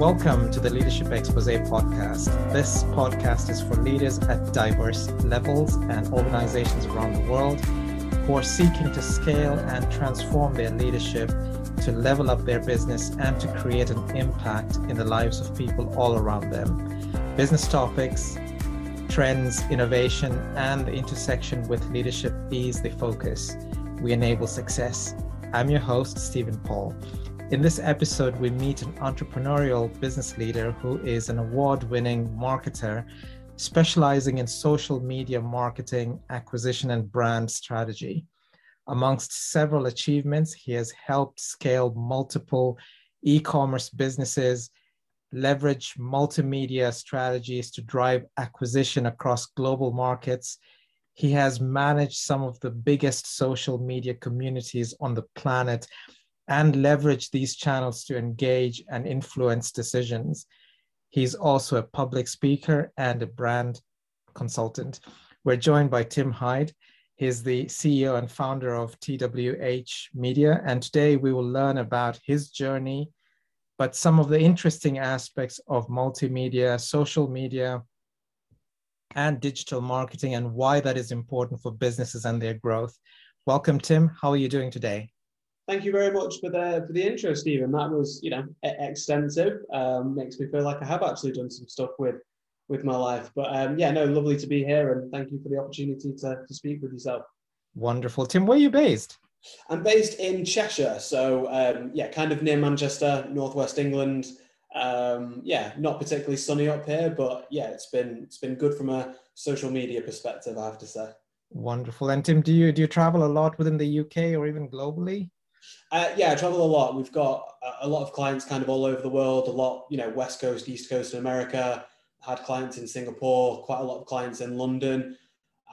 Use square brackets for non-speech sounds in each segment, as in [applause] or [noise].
Welcome to the Leadership Expose podcast. This podcast is for leaders at diverse levels and organizations around the world who are seeking to scale and transform their leadership to level up their business and to create an impact in the lives of people all around them. Business topics, trends, innovation, and the intersection with leadership is the focus. We enable success. I'm your host, Stephen Paul. In this episode, we meet an entrepreneurial business leader who is an award winning marketer specializing in social media marketing, acquisition, and brand strategy. Amongst several achievements, he has helped scale multiple e commerce businesses, leverage multimedia strategies to drive acquisition across global markets. He has managed some of the biggest social media communities on the planet and leverage these channels to engage and influence decisions. He's also a public speaker and a brand consultant. We're joined by Tim Hyde. He's the CEO and founder of TWH Media. And today we will learn about his journey, but some of the interesting aspects of multimedia, social media, and digital marketing, and why that is important for businesses and their growth. Welcome, Tim. How are you doing today? Thank you very much for the for the intro, Stephen. That was you know extensive. Um, makes me feel like I have actually done some stuff with with my life. But um, yeah, no, lovely to be here, and thank you for the opportunity to to speak with yourself. Wonderful, Tim. Where are you based? I'm based in Cheshire, so um, yeah, kind of near Manchester, northwest England. Um, yeah, not particularly sunny up here, but yeah, it's been it's been good from a social media perspective, I have to say. Wonderful. And Tim, do you do you travel a lot within the UK or even globally? Uh, yeah, I travel a lot. We've got a lot of clients kind of all over the world, a lot, you know, West Coast, East Coast in America, had clients in Singapore, quite a lot of clients in London.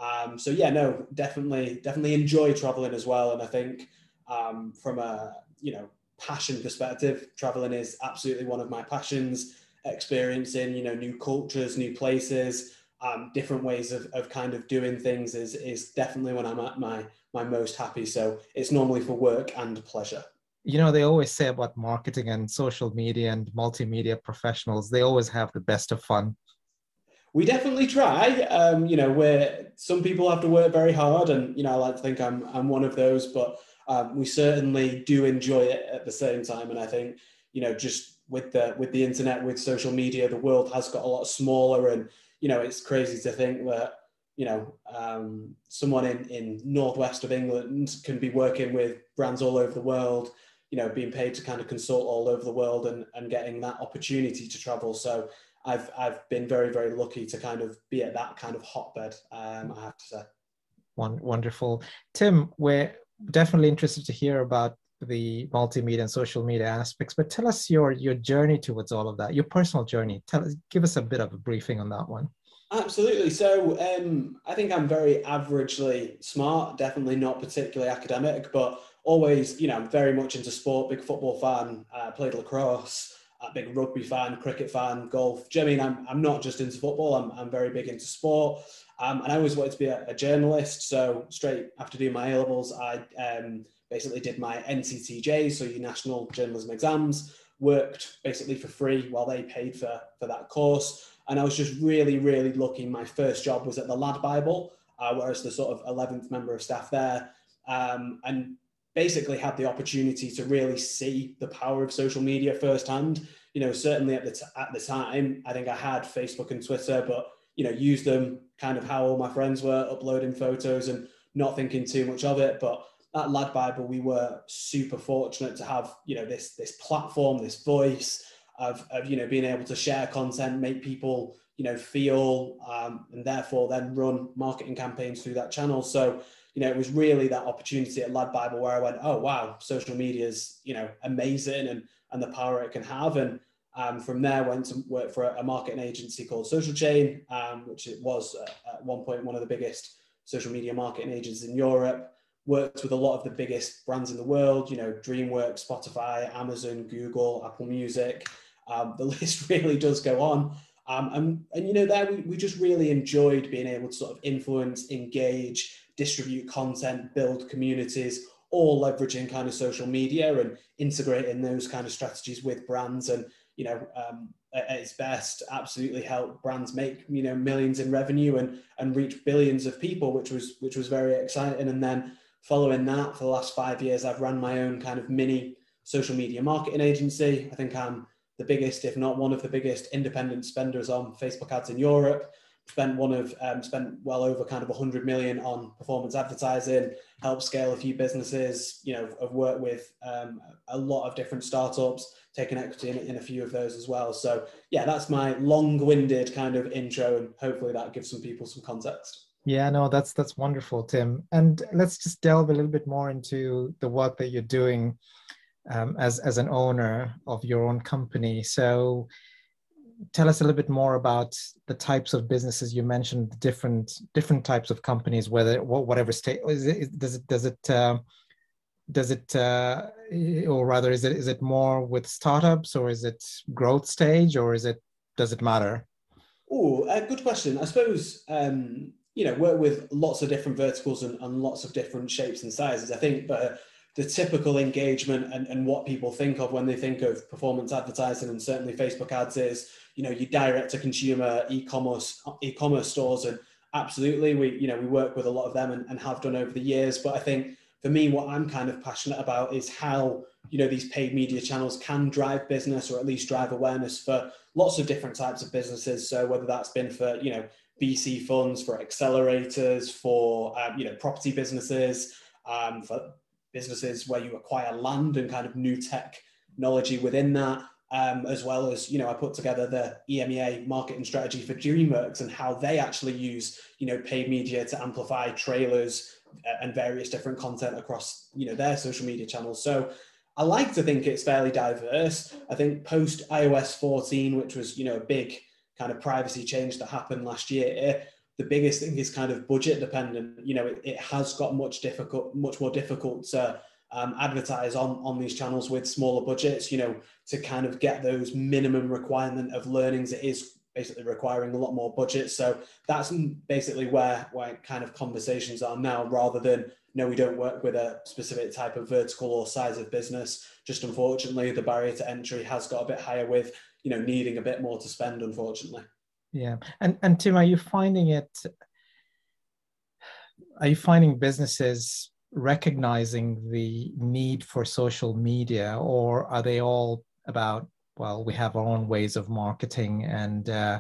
Um, so yeah, no, definitely, definitely enjoy traveling as well. And I think um, from a, you know, passion perspective, traveling is absolutely one of my passions, experiencing, you know, new cultures, new places, um, different ways of, of kind of doing things is, is definitely when I'm at my my most happy. So it's normally for work and pleasure. You know, they always say about marketing and social media and multimedia professionals, they always have the best of fun. We definitely try. Um, you know, where some people have to work very hard, and you know, I like to think I'm I'm one of those, but um, we certainly do enjoy it at the same time. And I think, you know, just with the with the internet, with social media, the world has got a lot smaller, and you know, it's crazy to think that you know, um, someone in, in northwest of England can be working with brands all over the world, you know, being paid to kind of consult all over the world and, and getting that opportunity to travel. So I've, I've been very, very lucky to kind of be at that kind of hotbed, um, I have to say. One, wonderful. Tim, we're definitely interested to hear about the multimedia and social media aspects, but tell us your, your journey towards all of that, your personal journey. Tell us, give us a bit of a briefing on that one. Absolutely. So um, I think I'm very averagely smart, definitely not particularly academic, but always, you know, very much into sport, big football fan, uh, played lacrosse, a big rugby fan, cricket fan, golf. Do you know I mean I'm, I'm not just into football, I'm, I'm very big into sport. Um, and I always wanted to be a, a, journalist. So straight after doing my A levels, I um, basically did my NCTJ, so your national journalism exams, worked basically for free while they paid for, for that course and I was just really, really lucky. My first job was at the Lad Bible, uh, whereas the sort of 11th member of staff there, um, and basically had the opportunity to really see the power of social media firsthand. You know, certainly at the t- at the time, I think I had Facebook and Twitter, but you know, used them kind of how all my friends were uploading photos and not thinking too much of it. But at Lad Bible, we were super fortunate to have you know this this platform, this voice of, of you know being able to share content, make people you know feel, um, and therefore then run marketing campaigns through that channel. So you know it was really that opportunity at Lad Bible where I went, oh wow, social media is you know amazing and and the power it can have and. Um, from there, went to work for a, marketing agency called Social Chain, um, which it was uh, at one point one of the biggest social media marketing agencies in Europe worked with a lot of the biggest brands in the world, you know, DreamWorks, Spotify, Amazon, Google, Apple Music, um, the [laughs] list really does go on. Um, and, and, you know, there we, we just really enjoyed being able to sort of influence, engage, distribute content, build communities, all leveraging kind of social media and integrating those kind of strategies with brands. And, you know, um, at its best, absolutely help brands make you know millions in revenue and and reach billions of people, which was which was very exciting. And then following that, for the last five years, I've run my own kind of mini social media marketing agency. I think I'm the biggest, if not one of the biggest, independent spenders on Facebook ads in Europe spent one of um, spent well over kind of 100 million on performance advertising helped scale a few businesses you know i've worked with um, a lot of different startups taken equity in, in a few of those as well. So yeah that's my long-winded kind of intro and hopefully that gives some people some context. Yeah no that's that's wonderful tim. And let's just delve a little bit more into the work that you're doing um, as as an owner of your own company. So tell us a little bit more about the types of businesses you mentioned different different types of companies whether whatever state is it, does it does it uh, does it uh, or rather is it is it more with startups or is it growth stage or is it does it matter? Oh good question. I suppose um, you know work with lots of different verticals and, and lots of different shapes and sizes i think but the typical engagement and, and what people think of when they think of performance advertising and certainly Facebook ads is, you know, you direct to consumer e-commerce e-commerce stores and absolutely we, you know, we work with a lot of them and, and have done over the years. But I think for me, what I'm kind of passionate about is how, you know, these paid media channels can drive business or at least drive awareness for lots of different types of businesses. So whether that's been for, you know, VC funds, for accelerators, for, um, you know, property businesses, um, for businesses where you acquire land and kind of new technology within that. Um, as well as you know, I put together the EMEA marketing strategy for DreamWorks and how they actually use you know paid media to amplify trailers uh, and various different content across you know their social media channels. So I like to think it's fairly diverse. I think post iOS 14, which was you know a big kind of privacy change that happened last year, the biggest thing is kind of budget dependent. You know, it, it has got much difficult, much more difficult to um, advertise on on these channels with smaller budgets. You know, to kind of get those minimum requirement of learnings, it is basically requiring a lot more budget. So that's basically where where kind of conversations are now, rather than no, we don't work with a specific type of vertical or size of business. Just unfortunately, the barrier to entry has got a bit higher with you know needing a bit more to spend. Unfortunately. Yeah, and and Tim, are you finding it? Are you finding businesses recognizing the need for social media, or are they all about well, we have our own ways of marketing, and uh,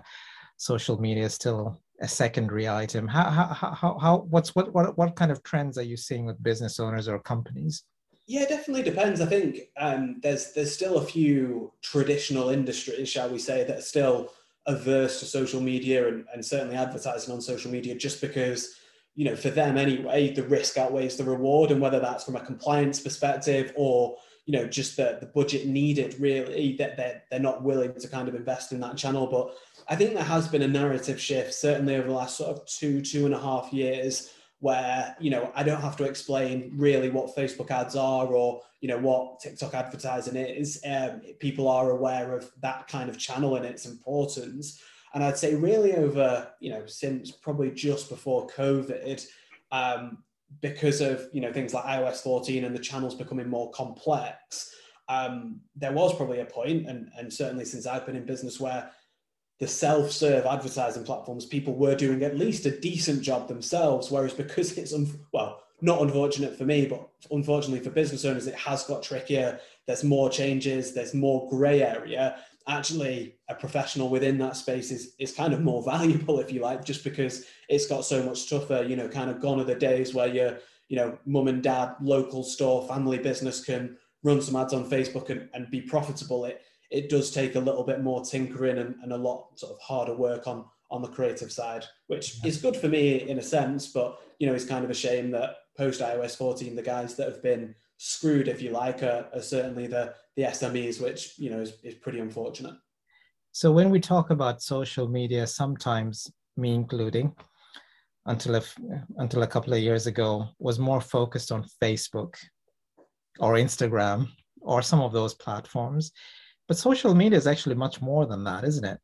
social media is still a secondary item? How how how, how what's what what what kind of trends are you seeing with business owners or companies? Yeah, definitely depends. I think um, there's there's still a few traditional industries, shall we say, that are still averse to social media and, and certainly advertising on social media just because you know for them anyway the risk outweighs the reward. And whether that's from a compliance perspective or you know just the, the budget needed really that they're, they're not willing to kind of invest in that channel. But i think there has been a narrative shift certainly over the last sort of two two and a half years where you know I don't have to explain really what Facebook ads are or you know what TikTok advertising is. Um, people are aware of that kind of channel and its importance. And I'd say really over you know since probably just before COVID, um, because of you know things like iOS 14 and the channels becoming more complex. Um, there was probably a point, and, and certainly since I've been in business, where the self-serve advertising platforms, people were doing at least a decent job themselves. Whereas because it's un- well, not unfortunate for me, but unfortunately for business owners, it has got trickier. There's more changes. There's more grey area. Actually, a professional within that space is is kind of more [laughs] valuable, if you like, just because it's got so much tougher. You know, kind of gone are the days where your you know mum and dad local store family business can run some ads on Facebook and, and be profitable. It it does take a little bit more tinkering and, and a lot sort of harder work on on the creative side, which is good for me in a sense, but you know, it's kind of a shame that post iOS 14, the guys that have been screwed, if you like, are, are certainly the the SMEs, which you know is, is pretty unfortunate. So when we talk about social media, sometimes me including, until a, until a couple of years ago, was more focused on Facebook or Instagram or some of those platforms. But social media is actually much more than that, isn't it?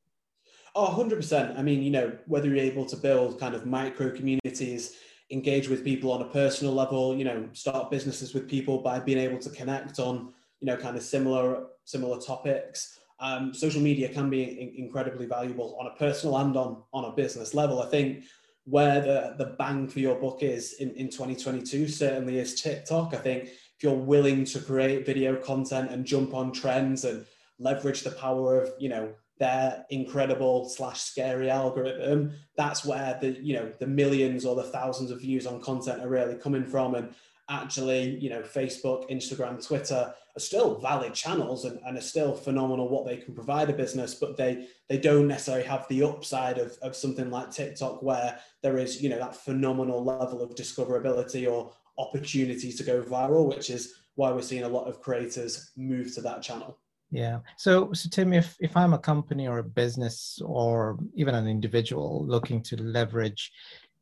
Oh, 100%. I mean, you know, whether you're able to build kind of micro communities, engage with people on a personal level, you know, start businesses with people by being able to connect on, you know, kind of similar similar topics. um, social media can be in- incredibly valuable on a personal and on, on a business level. I think where the, the bang for your book is in, in 2022 certainly is TikTok. I think if you're willing to create video content and jump on trends and leverage the power of, you know, their incredible slash scary algorithm, that's where the, you know, the millions or the thousands of views on content are really coming from. And actually, you know, Facebook, Instagram, Twitter are still valid channels and, and are still phenomenal what they can provide a business, but they they don't necessarily have the upside of, of something like TikTok where there is, you know, that phenomenal level of discoverability or opportunity to go viral, which is why we're seeing a lot of creators move to that channel. Yeah. So, so Tim, if if I'm a company or a business or even an individual looking to leverage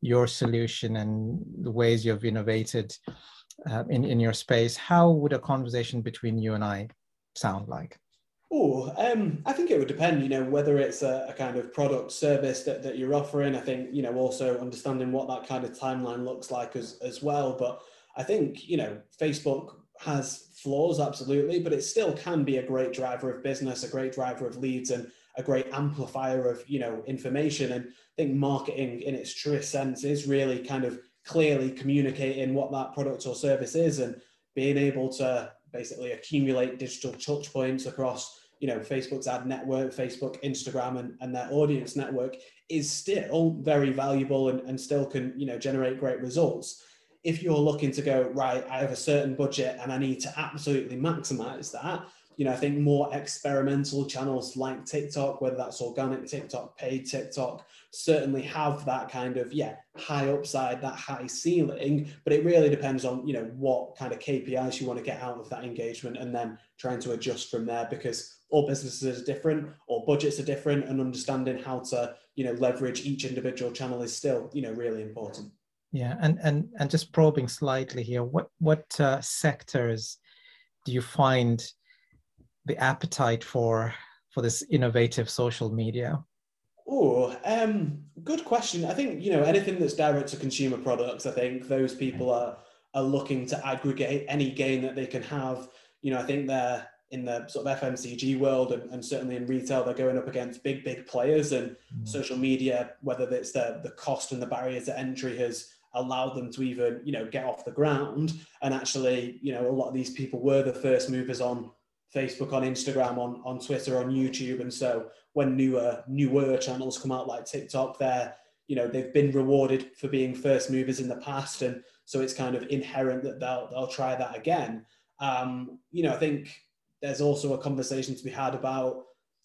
your solution and the ways you've innovated uh, in, in your space, how would a conversation between you and I sound like? Oh, um, I think it would depend, you know, whether it's a, a, kind of product service that, that you're offering. I think, you know, also understanding what that kind of timeline looks like as, as well. But I think, you know, Facebook has flaws, absolutely, but it still can be a great driver of business, a great driver of leads, and a great amplifier of, you know, information. And I think marketing in its truest sense is really kind of clearly communicating what that product or service is and being able to basically accumulate digital touch points across you know facebook's ad network facebook instagram and, and their audience network is still very valuable and, and still can you know generate great results if you're looking to go right i have a certain budget and i need to absolutely maximize that you know i think more experimental channels like tiktok whether that's organic tiktok paid tiktok certainly have that kind of yeah high upside that high ceiling. But it really depends on you know what kind of kpis you want to get out of that engagement and then trying to adjust from there because all businesses are different all budgets are different and understanding how to you know leverage each individual channel is still you know really important yeah and and and just probing slightly here what what uh, sectors do you find the appetite for for this innovative social media Oh, um, good question. I think you know anything that's direct to consumer products. I think those people are are looking to aggregate any gain that they can have. You know, I think they're in the sort of FMCG world and, and certainly in retail, they're going up against big, big players and mm. social media, whether it's the the cost and the barriers to entry has allowed them to even you know get off the ground. And actually, you know, a lot of these people were the first movers on Facebook, on Instagram, on on Twitter, on YouTube, and so when newer newer channels come out like TikTok, they're you know they've been rewarded for being first movers in the past, and so it's kind of inherent that they'll they'll try that again. Um, you know, I think there's also a conversation to be had about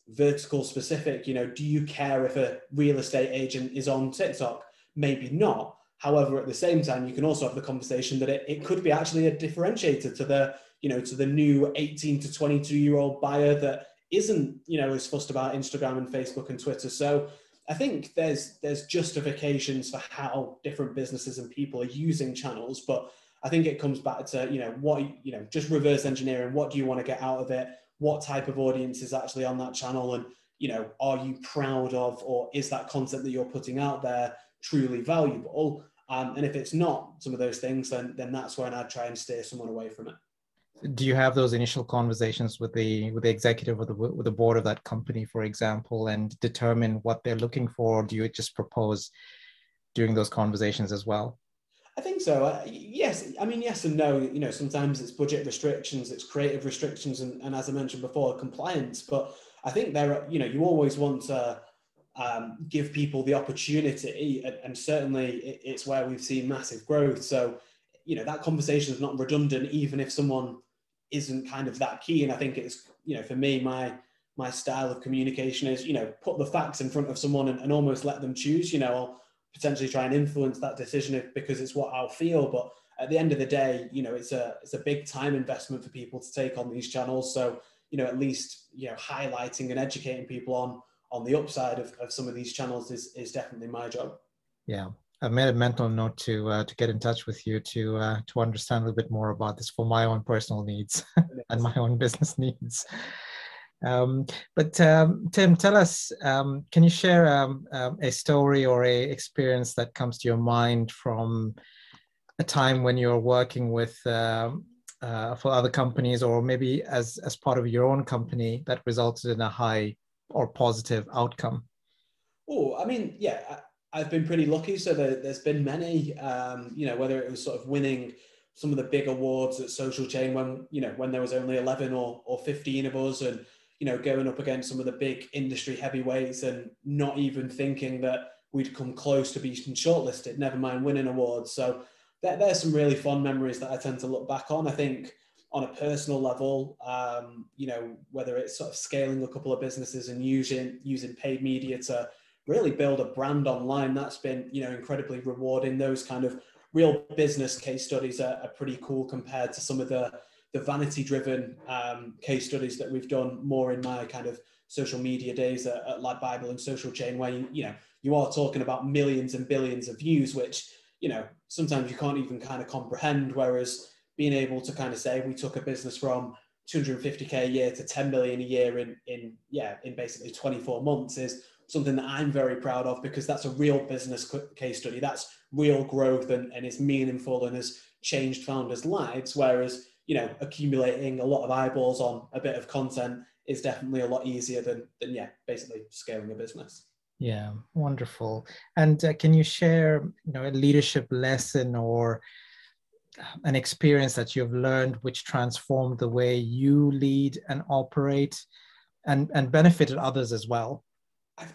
vertical specific. You know, do you care if a real estate agent is on TikTok? Maybe not. However, at the same time, you can also have the conversation that it, it could be actually a differentiator to the you know to the new 18 to 22 year old buyer that isn't you know as fussed about Instagram and Facebook and Twitter. So I think there's there's justifications for how different businesses and people are using channels, but I think it comes back to you know what you know just reverse engineering. What do you want to get out of it? What type of audience is actually on that channel, and you know are you proud of, or is that content that you're putting out there truly valuable? Um, and if it's not some of those things, then then that's when I'd try and steer someone away from it. Do you have those initial conversations with the with the executive or the with the board of that company for example and determine what they're looking for? Or do you just propose during those conversations as well? I think so. Uh, yes. I mean yes and no. You know sometimes it's budget restrictions it's creative restrictions and, and as i mentioned before compliance. But i think there are you know you always want to um, give people the opportunity and, and certainly it's where we've seen massive growth so you know that conversation is not redundant even if someone isn't kind of that key. And I think it's, you know, for me, my my style of communication is, you know, put the facts in front of someone and, and almost let them choose, you know, I'll potentially try and influence that decision if, because it's what I'll feel. But at the end of the day, you know, it's a it's a big time investment for people to take on these channels. So, you know, at least, you know, highlighting and educating people on on the upside of, of some of these channels is is definitely my job. Yeah. I've made a mental note to uh, to get in touch with you to uh, to understand a little bit more about this for my own personal needs [laughs] and my own business needs. Um, but um, Tim, tell us, um, can you share um, um, a story or a experience that comes to your mind from a time when you're working with um, uh, for other companies, or maybe as as part of your own company that resulted in a high or positive outcome? Oh, I mean, yeah, I, have been pretty lucky. So there, has been many, um, you know, whether it was sort of winning some of the big awards at Social Chain when you know when there was only eleven or or fifteen of us, and you know going up against some of the big industry heavyweights, and not even thinking that we'd come close to being shortlisted. Never mind winning awards. So there, there's some really fun memories that I tend to look back on. I think on a personal level, um, you know, whether it's sort of scaling a couple of businesses and using using paid media to really build a brand online, that's been you know incredibly rewarding. Those kind of real business case studies are, are pretty cool compared to some of the the vanity driven um, case studies that we've done more in my kind of social media days at, at Lad Bible and Social Chain, where you, you know you are talking about millions and billions of views, which you know sometimes you can't even kind of comprehend. Whereas being able to kind of say we took a business from 250k a year to 10 million a year in in yeah in basically 24 months is something that I'm very proud of because that's a real business case study. That's real growth and, and is meaningful and has changed founders' lives. Whereas, you know, accumulating a lot of eyeballs on a bit of content is definitely a lot easier than, than yeah, basically scaling a business. Yeah, wonderful. And uh, can you share, you know, a leadership lesson or an experience that you've learned which transformed the way you lead and operate and, and benefited others as well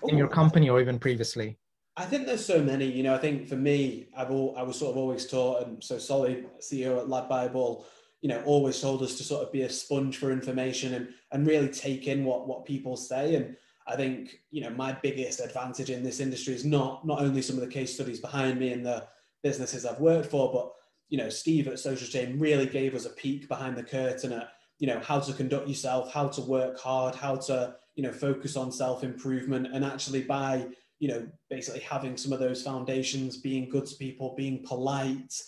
in your oh, company or even previously? I think there's so many, you know, I think for me, I've all, I was sort of always taught, and so Solly, CEO at Lad Bible, you know, always told us to sort of be a sponge for information and, and really take in what, what people say. And I think, you know, my biggest advantage in this industry is not, not only some of the case studies behind me and the businesses I've worked for, but, you know, Steve at Social Chain really gave us a peek behind the curtain at, you know, how to conduct yourself, how to work hard, how to, you know, focus on self improvement, and actually by you know basically having some of those foundations, being good to people, being polite.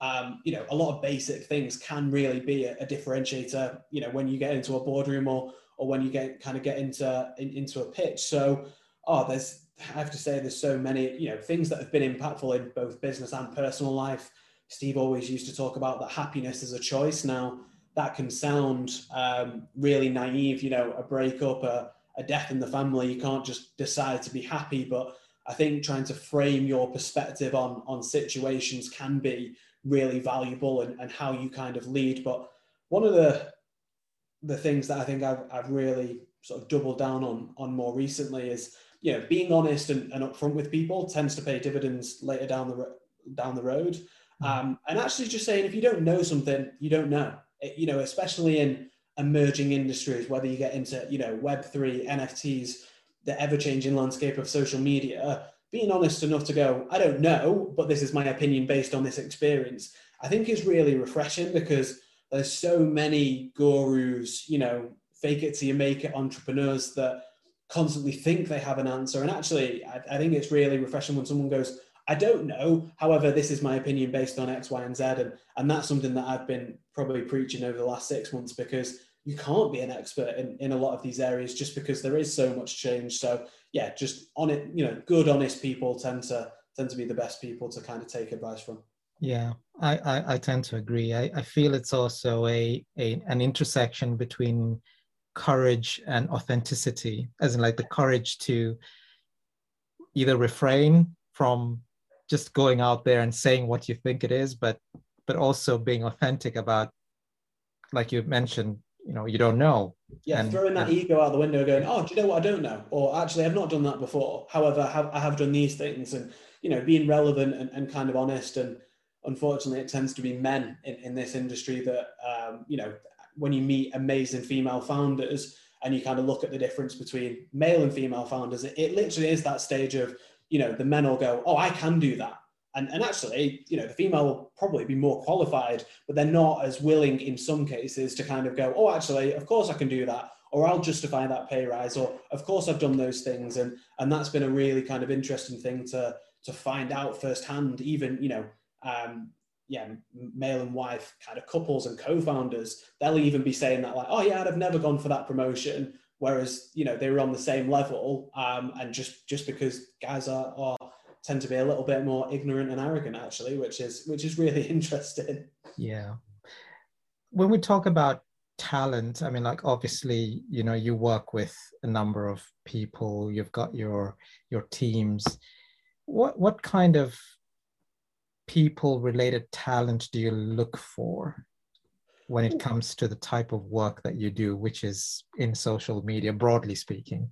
Um, you know, a lot of basic things can really be a, a, differentiator. You know, when you get into a boardroom or or when you get kind of get into in, into a pitch. So, oh, there's I have to say there's so many you know things that have been impactful in both business and personal life. Steve always used to talk about that happiness is a choice. Now, that can sound um, really naive, you know, a breakup, a, a death in the family. You can't just decide to be happy. But I think trying to frame your perspective on, on situations can be really valuable and, and how you kind of lead. But one of the the things that I think I've, I've really sort of doubled down on on more recently is you know being honest and, and upfront with people tends to pay dividends later down the down the road. Um, and actually just saying if you don't know something, you don't know you know, especially in emerging industries, whether you get into, you know, Web3, NFTs, the ever changing landscape of social media, being honest enough to go, I don't know, but this is my opinion based on this experience, I think is really refreshing because there's so many gurus, you know, fake it till you make it entrepreneurs that constantly think they have an answer. And actually, I, I think it's really refreshing when someone goes, I don't know. However, this is my opinion based on X, Y, and Z. And, and that's something that I've been probably preaching over the last six months because you can't be an expert in, in a lot of these areas just because there is so much change. So yeah, just on it, you know, good, honest people tend to tend to be the best people to kind of take advice from. Yeah, I, I, I tend to agree. I, I feel it's also a, a an intersection between courage and authenticity, as in like the courage to either refrain from just going out there and saying what you think it is, but but also being authentic about, like you mentioned, you know, you don't know. Yeah, and, throwing that and, ego out the window, going, "Oh, do you know what? I don't know," or "Actually, I've not done that before. However, I have, I have done these things," and you know, being relevant and, and kind of honest. And unfortunately, it tends to be men in, in this industry that, um, you know, when you meet amazing female founders and you kind of look at the difference between male and female founders, it, it literally is that stage of you know, the men will go, oh, I can do that. And, and actually, you know, the female will probably be more qualified, but they're not as willing in some cases to kind of go, oh, actually, of course I can do that. Or I'll justify that pay rise, or of course I've done those things. And, and that's been a really kind of interesting thing to, to find out firsthand, even, you know, um, yeah, male and wife kind of couples and co-founders, they'll even be saying that like, oh yeah, I'd have never gone for that promotion whereas you know they were on the same level um, and just just because guys are, are tend to be a little bit more ignorant and arrogant actually which is which is really [laughs] interesting yeah when we talk about talent, I mean, like obviously, you know, you work with a number of people. You've got your your teams. What what kind of people related talent do you look for when it comes to the type of work that you do, which is in social media, broadly speaking?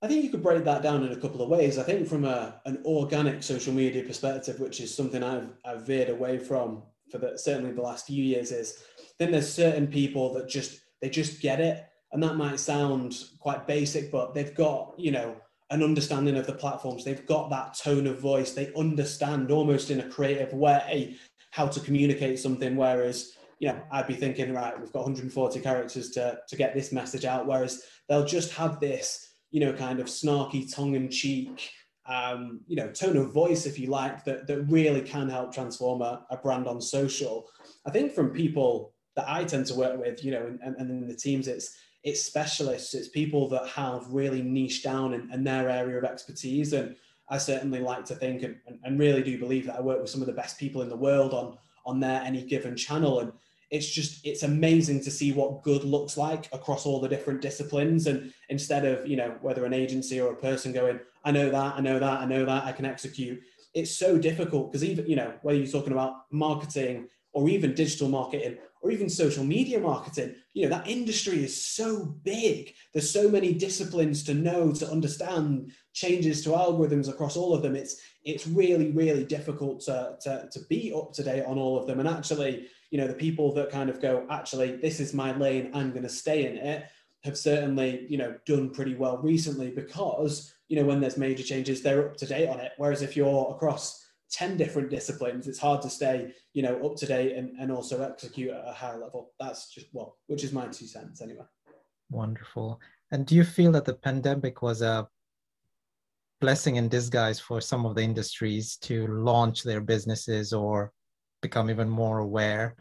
I think you could break that down in a couple of ways. I think from a, an organic social media perspective, which is something I've, I've veered away from for the, certainly the last few years, is then there's certain people that just they just get it, and that might sound quite basic, but they've got you know an understanding of the platforms. They've got that tone of voice. They understand almost in a creative way how to communicate something. Whereas, you know, I'd be thinking, right, we've got 140 characters to, to get this message out. Whereas they'll just have this, you know, kind of snarky tongue in cheek, um, you know, tone of voice, if you like, that, that really can help transform a, a brand on social. I think from people that I tend to work with, you know, and, and in the teams, it's it's specialists, it's people that have really niche down in, in their area of expertise. And I certainly like to think and, and, really do believe that I work with some of the best people in the world on, on their any given channel. And it's just, it's amazing to see what good looks like across all the different disciplines. And instead of, you know, whether an agency or a person going, I know that, I know that, I know that, I can execute. It's so difficult because even, you know, whether you're talking about marketing or even digital marketing or even social media marketing you know that industry is so big there's so many disciplines to know to understand changes to algorithms across all of them it's it's really really difficult to, to, to be up to date on all of them and actually you know the people that kind of go actually this is my lane i'm going to stay in it have certainly you know done pretty well recently because you know when there's major changes they're up to date on it whereas if you're across 10 different disciplines, it's hard to stay, you know, up to date and, and also execute at a higher level. That's just, well, which is my two cents anyway. Wonderful. And do you feel that the pandemic was a blessing in disguise for some of the industries to launch their businesses or become even more aware?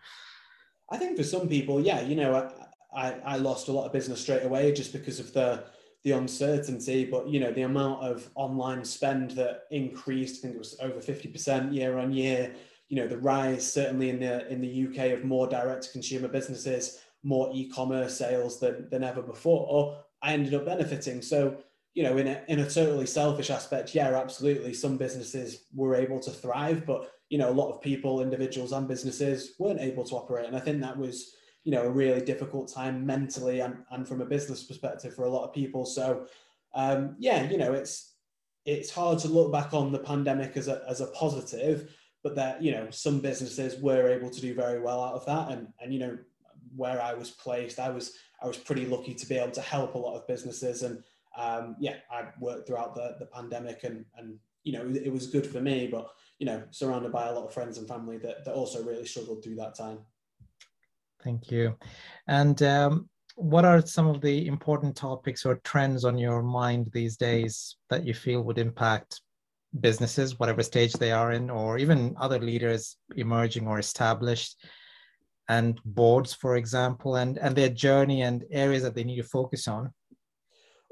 I think for some people, yeah, you know, I, I, I lost a lot of business straight away just because of the the uncertainty, but you know the amount of online spend that increased. I think it was over fifty percent year on year. You know the rise certainly in the in the UK of more direct consumer businesses, more e-commerce sales than than ever before. I ended up benefiting. So you know in a in a totally selfish aspect, yeah, absolutely. Some businesses were able to thrive, but you know a lot of people, individuals and businesses weren't able to operate, and I think that was you know a really difficult time mentally and, and from a business perspective for a lot of people so um, yeah you know it's it's hard to look back on the pandemic as a, as a positive but that you know some businesses were able to do very well out of that and and you know where i was placed i was i was pretty lucky to be able to help a lot of businesses and um, yeah i worked throughout the, the pandemic and and you know it was good for me but you know surrounded by a lot of friends and family that, that also really struggled through that time Thank you. And um, what are some of the important topics or trends on your mind these days that you feel would impact businesses, whatever stage they are in, or even other leaders emerging or established, and boards, for example, and, and their journey and areas that they need to focus on?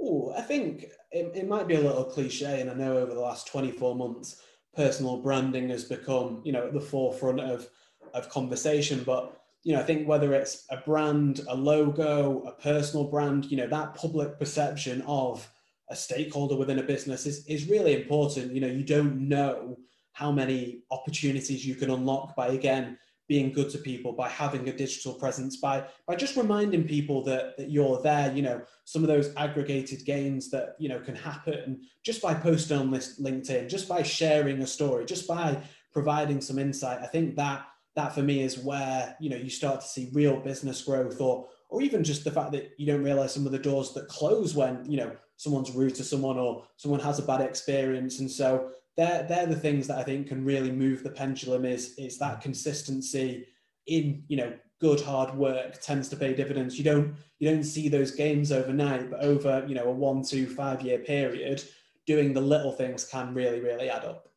Oh, I think it, it might be a little cliche, and I know over the last 24 months, personal branding has become, you know, at the forefront of, of conversation, but you know, I think whether it's a brand, a logo, a personal brand, you know, that public perception of a stakeholder within a business is, is really important. You know, you don't know how many opportunities you can unlock by, again, being good to people, by having a digital presence, by, by just reminding people that, that you're there, you know, some of those aggregated gains that, you know, can happen just by posting on this LinkedIn, just by sharing a story, just by providing some insight. I think that that for me is where you know you start to see real business growth or or even just the fact that you don't realize some of the doors that close when you know someone's rude to someone or someone has a bad experience and so they're they're the things that i think can really move the pendulum is is that consistency in you know good hard work tends to pay dividends you don't you don't see those gains overnight but over you know a one two five year period doing the little things can really really add up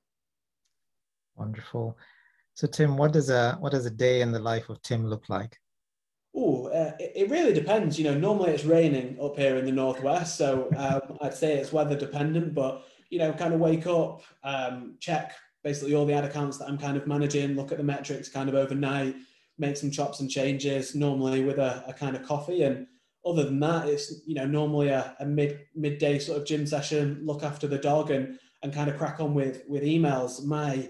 wonderful so Tim, what does a what does a day in the life of Tim look like? Oh, uh, it, it, really depends. You know, normally it's raining up here in the northwest, so um, I'd say it's weather dependent. But you know, kind of wake up, um, check basically all the ad accounts that I'm kind of managing, look at the metrics kind of overnight, make some chops and changes, normally with a, a kind of coffee. And other than that, it's you know normally a, a mid midday sort of gym session, look after the dog, and and kind of crack on with with emails. My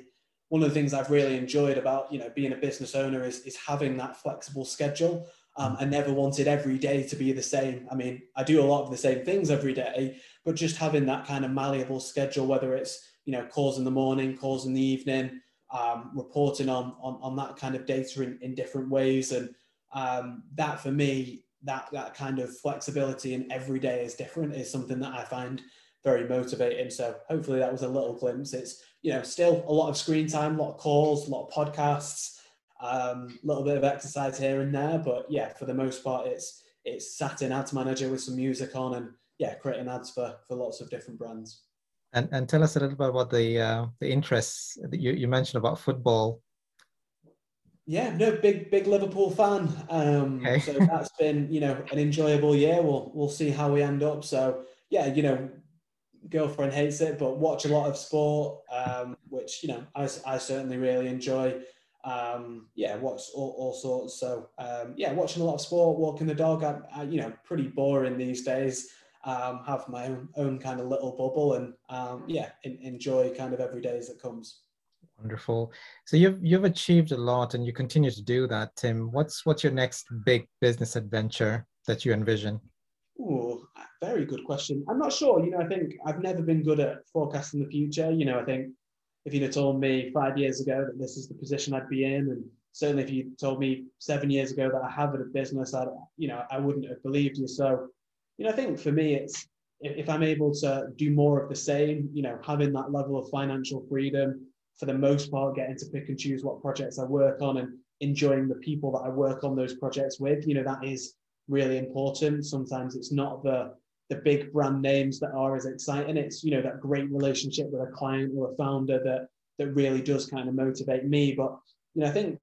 one of the things I've really enjoyed about you know being a business owner is is having that flexible schedule. Um, I never wanted every day to be the same. I mean, I do a lot of the same things every day, but just having that kind of malleable schedule, whether it's you know calls in the morning, calls in the evening, um, reporting on, on on that kind of data in, in different ways, and um, that for me, that that kind of flexibility in every day is different is something that I find very motivating. So hopefully that was a little glimpse. It's you know still a lot of screen time, a lot of calls, a lot of podcasts, a um, little bit of exercise here and there, but yeah, for the most part, it's it's sat in ads manager with some music on and yeah, creating ads for for lots of different brands. And and tell us a little bit about the uh, the interests that you, you mentioned about football. Yeah, no, big big Liverpool fan. Um, okay. so that's [laughs] been you know an enjoyable year. We'll we'll see how we end up. So yeah, you know, girlfriend hates it, but watch a lot of sport, um, which you know I, I certainly really enjoy. Um, yeah, watch all, all sorts. So um, yeah, watching a lot of sport, walking the dog. I, I you know pretty boring these days. Um, have my own own kind of little bubble, and um, yeah, in, enjoy kind of every day as it comes. Wonderful. So you've you've achieved a lot, and you continue to do that, Tim. What's what's your next big business adventure that you envision? Ooh, very good question. I'm not sure. You know, I think I've never been good at forecasting the future. You know, I think if you'd have told me five years ago that this is the position I'd be in, and certainly if you told me seven years ago that I have a business, I, you know, I wouldn't have believed you. So, you know, I think for me, it's if I'm able to do more of the same, you know, having that level of financial freedom, for the most part, getting to pick and choose what projects I work on and enjoying the people that I work on those projects with, you know, that is really important. Sometimes it's not the the big brand names that are as exciting. It's you know that great relationship with a client or a founder that that really does kind of motivate me. But you know, I think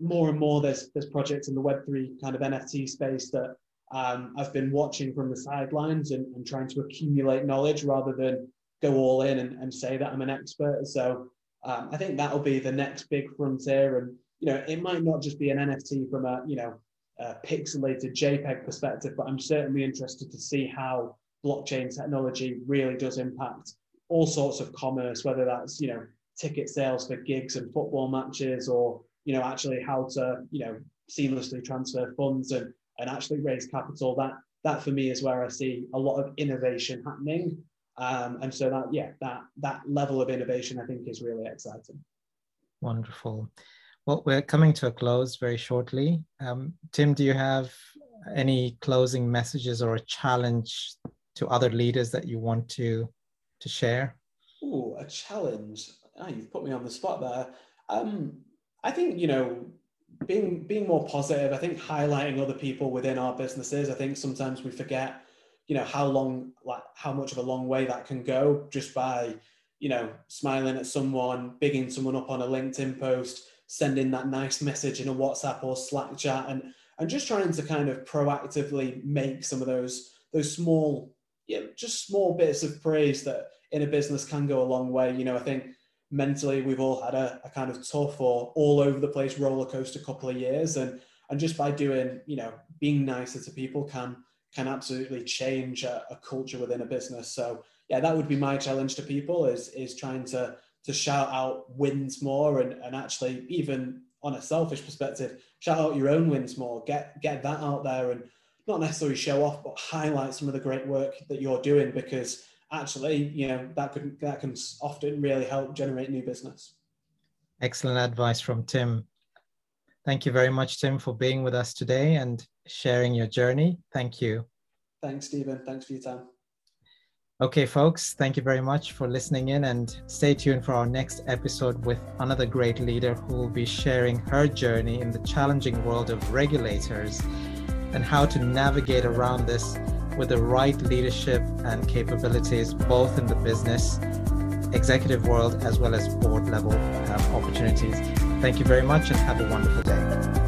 more and more there's there's projects in the Web three kind of NFT space that um, I've been watching from the sidelines and, and trying to accumulate knowledge rather than go all in and, and say that I'm an expert. So um, I think that'll be the next big frontier. And you know, it might not just be an NFT from a you know uh, pixelated JPEG perspective, but I'm certainly interested to see how blockchain technology really does impact all sorts of commerce, whether that's you know ticket sales for gigs and football matches, or you know actually how to you know seamlessly transfer funds and and actually raise capital. That that for me is where I see a lot of innovation happening. Um, and so that yeah that that level of innovation I think is really exciting. Wonderful. Well, we're coming to a close very shortly. Um, Tim, do you have any closing messages or a challenge to other leaders that you want to to share? Oh, a challenge. Oh, you've put me on the spot there. Um, I think you know, being being more positive. I think highlighting other people within our businesses. I think sometimes we forget, you know, how long, like how much of a long way that can go just by, you know, smiling at someone, bigging someone up on a LinkedIn post sending that nice message in a WhatsApp or Slack chat and and just trying to kind of proactively make some of those those small yeah just small bits of praise that in a business can go a long way. You know i think mentally we've all had a, a kind of tough or all over the place roller coaster couple of years and and just by doing you know being nicer to people can can absolutely change a, a culture within a business. So yeah that would be my challenge to people is is trying to to shout out wins more and, and actually even on a selfish perspective, shout out your own wins more, get get that out there and not necessarily show off, but highlight some of the great work that you're doing because actually, you know, that could that can often really help generate new business. Excellent advice from Tim. Thank you very much, Tim, for being with us today and sharing your journey. Thank you. Thanks, Stephen. Thanks for your time. Okay, folks, thank you very much for listening in and stay tuned for our next episode with another great leader who will be sharing her journey in the challenging world of regulators and how to navigate around this with the right leadership and capabilities, both in the business, executive world, as well as board level um, opportunities. Thank you very much and have a wonderful day.